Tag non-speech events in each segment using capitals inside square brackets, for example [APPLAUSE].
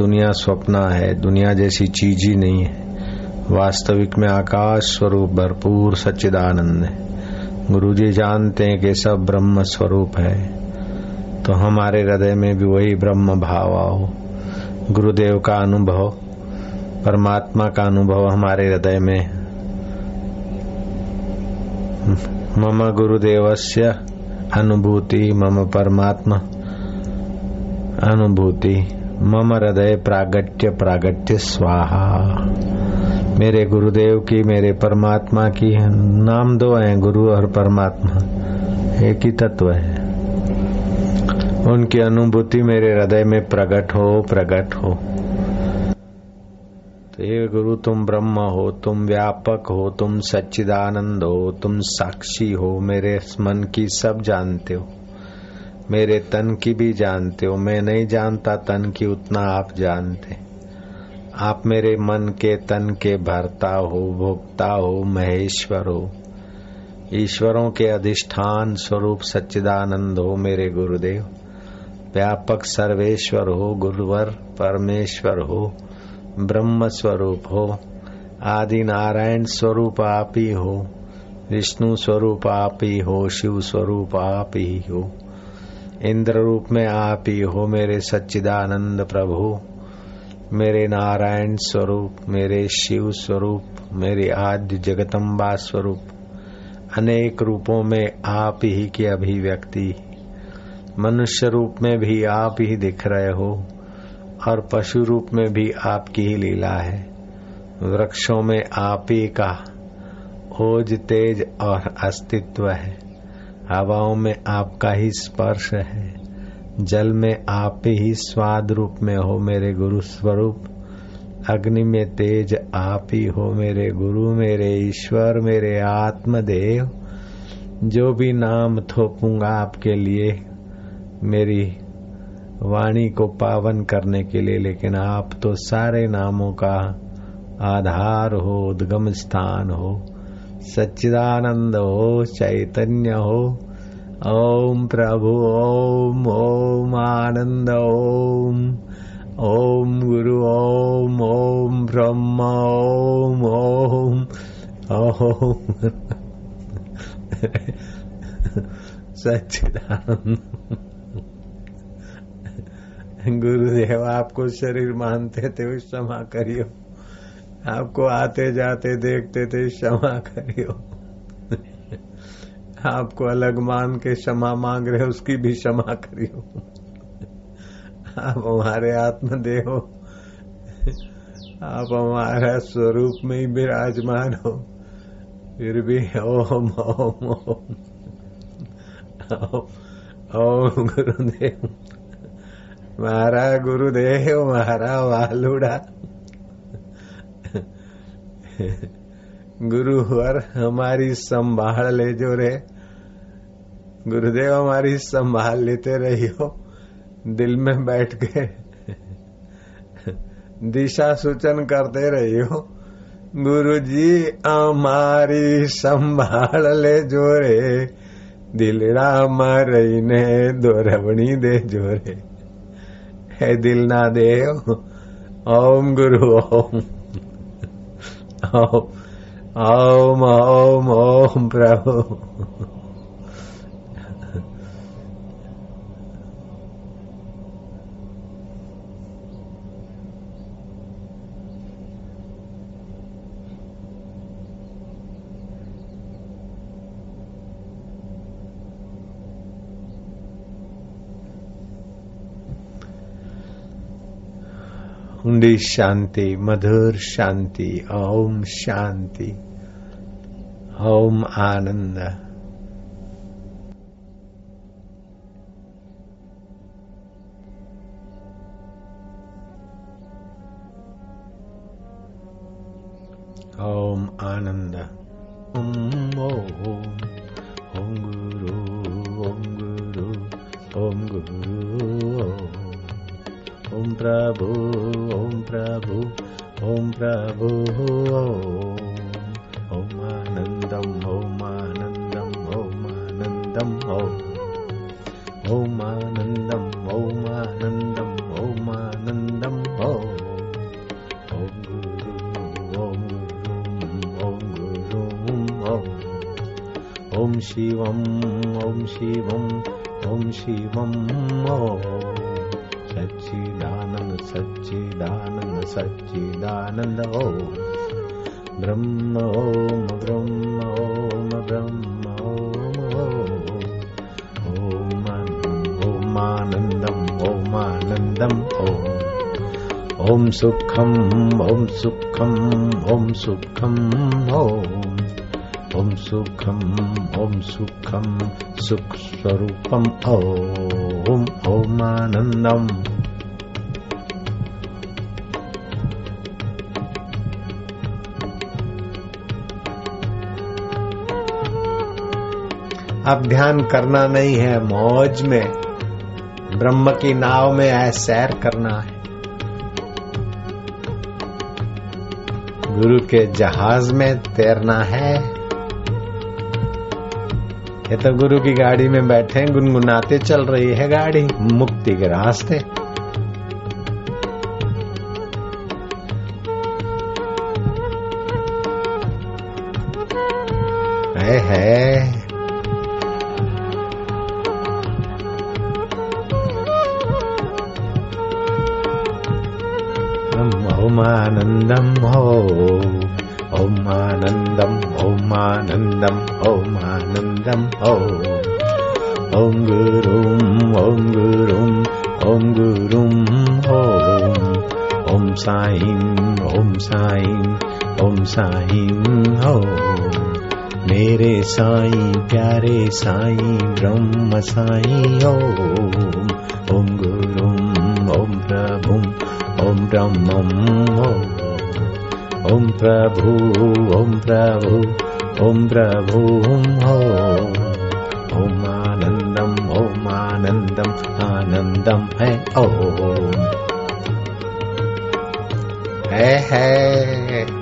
दुनिया स्वप्न है, दुनिया जैसी चीज़ ही नहीं है। वास्तविक में आकाश स्वरूप भरपूर सच्चिदानंद है। गुरु जी जानते हैं कि सब ब्रह्म स्वरूप है। तो हमारे हृदय में भी वही ब्रह्म भाव आओ। गुरुदेव का अनुभव, परमात्मा का अनुभव हमारे हृदय में मम गुरुदेवस्य अनुभूति, मम परमात्मा अनुभूति। मम हृदय प्रागट्य प्रागट्य स्वाहा। मेरे गुरुदेव की, मेरे परमात्मा की नाम दो हैं, गुरु और परमात्मा। एक ही तत्व है। उनकी अनुभूति मेरे हृदय में प्रकट हो प्रकट हो। तो ये गुरु, तुम ब्रह्म हो, तुम व्यापक हो, तुम सच्चिदानंद हो, तुम साक्षी हो, मेरे मन की सब जानते हो। मेरे तन की भी जानते हो। मैं नहीं जानता तन की, उतना आप जानते। आप मेरे मन के, तन के भरता हो भोक्ता हो, महेश्वर हो। ईश्वरों के अधिष्ठान स्वरूप सच्चिदानंद हो मेरे गुरुदेव। व्यापक सर्वेश्वर हो, गुरुवर परमेश्वर हो, ब्रह्म स्वरूप हो। आदि नारायण स्वरूप आप ही हो, विष्णु स्वरूप आप ही हो, शिव स्वरूप आप ही हो। इंद्र रूप में आप ही हो मेरे सच्चिदानंद प्रभु। मेरे नारायण स्वरूप, मेरे शिव स्वरूप, मेरे आद्य जगतम्बा स्वरूप। अनेक रूपों में आप ही की अभिव्यक्ति। मनुष्य रूप में भी आप ही दिख रहे हो और पशु रूप में भी आपकी ही लीला है। वृक्षों में आप ही का ओज, तेज और अस्तित्व है। हवाओं में आपका ही स्पर्श है। जल में आप ही स्वाद रूप में हो मेरे गुरु स्वरूप। अग्नि में तेज आप ही हो मेरे गुरु, मेरे ईश्वर, मेरे आत्मदेव। जो भी नाम थोपूँगा आपके लिए, मेरी वाणी को पावन करने के लिए, लेकिन आप तो सारे नामों का आधार हो, उद्गम स्थान हो। सच्चिदानंद हो चैतन्य हो ओम प्रभु ओम ओम आनंद ओम ओम गुरु ओम ओम ब्रह्म ओम ओम ओम सच्चिदानंद। गुरुदेव, आपको शरीर मानते थे, क्षमा करियो। आपको आते जाते देखते थे, क्षमा करियो। आपको अलग मान के क्षमा मांग रहे, उसकी भी क्षमा करियो। आप हमारे आत्मदेव हो। आप हमारा स्वरूप में ही विराजमान हो। फिर भी ओम ओम ओम। ओम गुरुदेव। मारा गुरुदेव मारा वालुड़ा। [LAUGHS] गुरुवर हमारी संभाल ले जो रे। गुरुदेव हमारी संभाल लेते रही हो दिल में बैठ के [LAUGHS] दिशा सूचन करते रही हो गुरु जी हमारी संभाल ले जो जोरे दिलड़ा मारई ने दोरवणी दे जोरे है दिल ना दे ओम गुरु, ओम। ओम ओम ओम प्रभु ऊंडी शांति मधुर शांति ओम शांति ओम आनंद ओम आनंद ओम ओम ओम गुरु ओम गुरु ओम गुरु ओम प्रभु प्रभो ॐ आनन्दम् ॐ आनन्दम् ॐ आनन्दम् ॐ ॐ आनन्दम् ॐ आनन्दम् ॐ आनन्दम् ॐ ॐ गुरु ॐ ॐ गुरु ॐ ॐ शिवम् ॐ शिवम् ॐ शिवम् ॐ सच्चिव सच्चिदानन्द सच्चिदानन्द ॐ ब्रह्म ॐ ब्रह्म ॐमानन्दम् ॐमानन्दम् ॐ ॐ सुखं ॐ सुखं ॐ सुखम् ॐ सुखम् ॐ सुखम् सुखस्वरूपम् ॐ ॐमानन्दम् अब ध्यान करना नहीं है मौज में। ब्रह्म की नाव में है सैर करना है। गुरु के जहाज़ में तैरना है। ये तो गुरु की गाड़ी में बैठे गुनगुनाते चल रही है गाड़ी मुक्ति के रास्ते। है, है ओमानन्दम् हो ओमानन्दम् ओमानन्दम् ओमानन्दम् हो ॐ गुरुम् ॐ गुरुम् ॐ गुरुम् ॐ ॐ साईं ॐ साईं ॐ साईं हो मेरे साईं प्यारे साईं ब्रह्म साईं ॐ ॐ गुरुम् ॐ प्रभुम् ॐ ब्रह्मम् ॐ प्रभु ॐ प्रभु ॐ प्रभु ॐ आनन्दम् ॐ आनन्दम् आनन्दम् है ॐ है है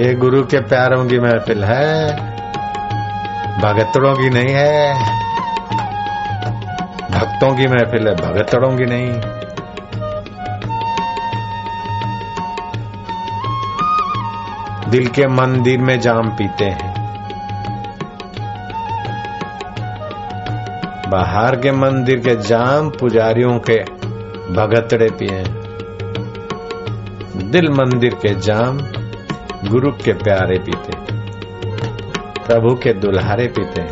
ये गुरु के प्यारों की महफिल है। भगतड़ों की नहीं है। भक्तों की महफिल है भगतड़ों की नहीं। दिल के मंदिर में जाम पीते हैं। बाहर के मंदिर के जाम पुजारियों के भगतड़े पिए दिल मंदिर के जाम गुरु के प्यारे पीते, प्रभु के दुल्हारे पीते।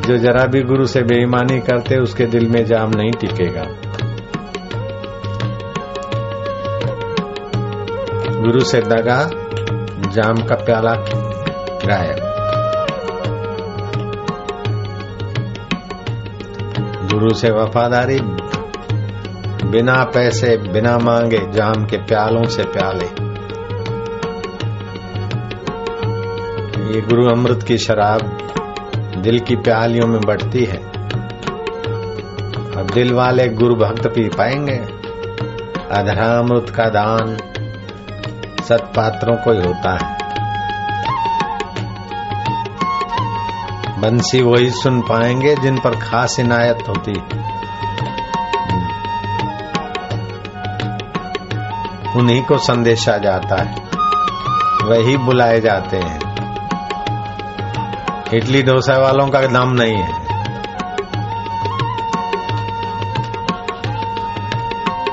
जो जरा भी गुरु से बेईमानी करते, उसके दिल में जाम नहीं टिकेगा। गुरु से दगा, जाम का प्याला गायब। गुरु से वफादारी बिना पैसे, बिना मांगे, जाम के प्यालों से प्याले। ये गुरु अमृत की शराब दिल की प्यालियों में बढ़ती है। अब दिल वाले गुरु भक्त पी पाएँगे। अधरा अमृत का दान सत्पात्रों को ही होता है। बंसी वही सुन पाएँगे जिन पर खास इनायत होती है। उन्हीं को संदेशा जाता है। वही बुलाए जाते हैं। इडली डोसा वालों का नाम नहीं है।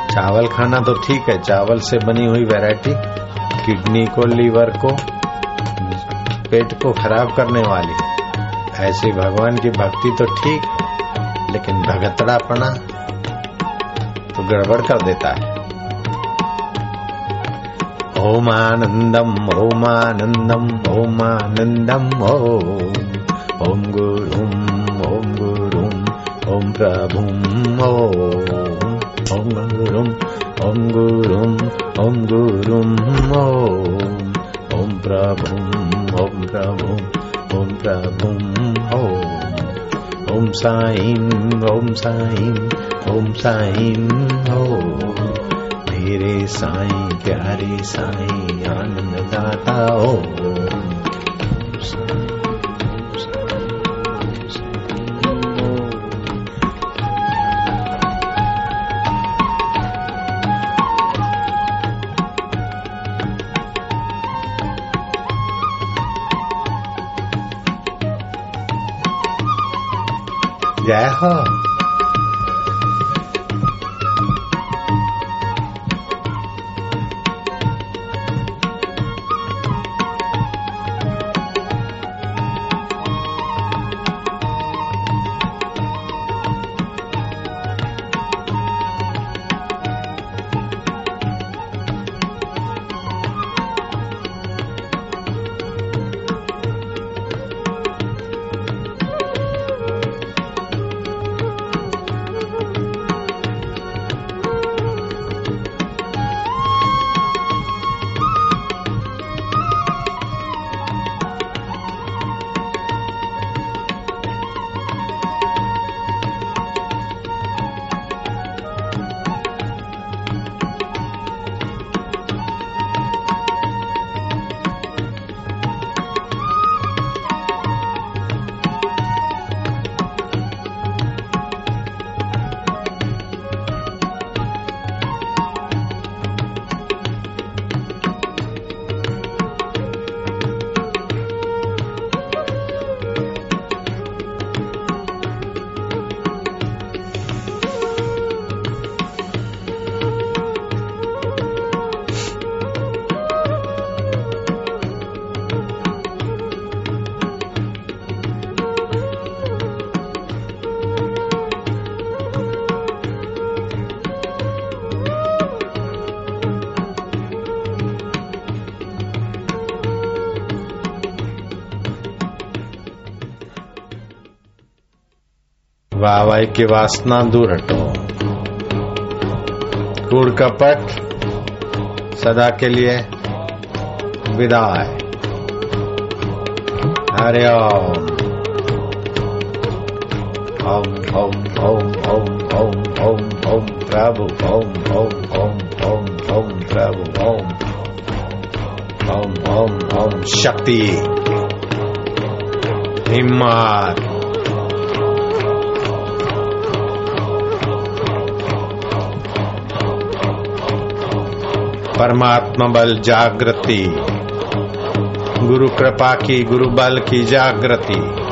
चावल खाना तो ठीक है, चावल से बनी हुई वैरायटी, किडनी को, लीवर को, पेट को खराब करने वाली। ऐसी भगवान की भक्ति तो ठीक, लेकिन भगतड़ापना तो गड़बड़ कर देता है। ओमानन्दम् ओमानन्दम् ओमानन्दम् ॐ ॐ गुरुम् ॐ गुरुम् ॐ प्रभुम् ॐ ॐ गुरुम् ॐ गुरुम् ॐ गुरुम् ॐ ॐ प्रभुम् ॐ प्रभुम् ॐ प्रभुम् ॐ ॐ साईं ॐ साईं ॐ साईं ॐ मेरे साईं प्यारे साईं आनंद दाता ओ जय हो। की वासना दूर हटो कूड़ कपट सदा के लिए विदाय हरे ओम ओम ओम ओम ओम ओम ओम ओम प्रभु ओम ओम ओम ओम ओम प्रभु ओम ओम ओम ओम शक्ति हिम्मत परमात्मा बल जागृति। गुरु कृपा की गुरु बल की जागृति।